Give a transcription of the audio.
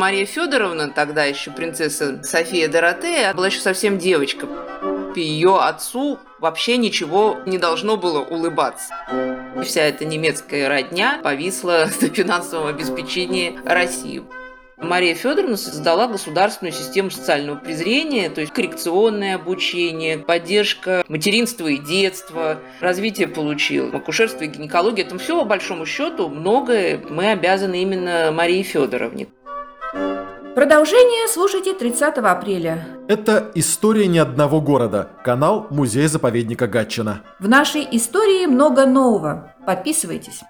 Мария Федоровна, тогда еще принцесса София Доротея, была еще совсем девочка. Ее отцу вообще ничего не должно было улыбаться. Вся эта немецкая родня повисла на финансовом обеспечении России. Мария Федоровна создала государственную систему социального презрения, то есть коррекционное обучение, поддержка материнства и детства, развитие получил, акушерство и гинекология. Это все, по большому счету, многое мы обязаны именно Марии Федоровне. Продолжение слушайте 30 апреля. Это «История ни одного города», канал Музея-заповедника Гатчина. В нашей истории много нового. Подписывайтесь.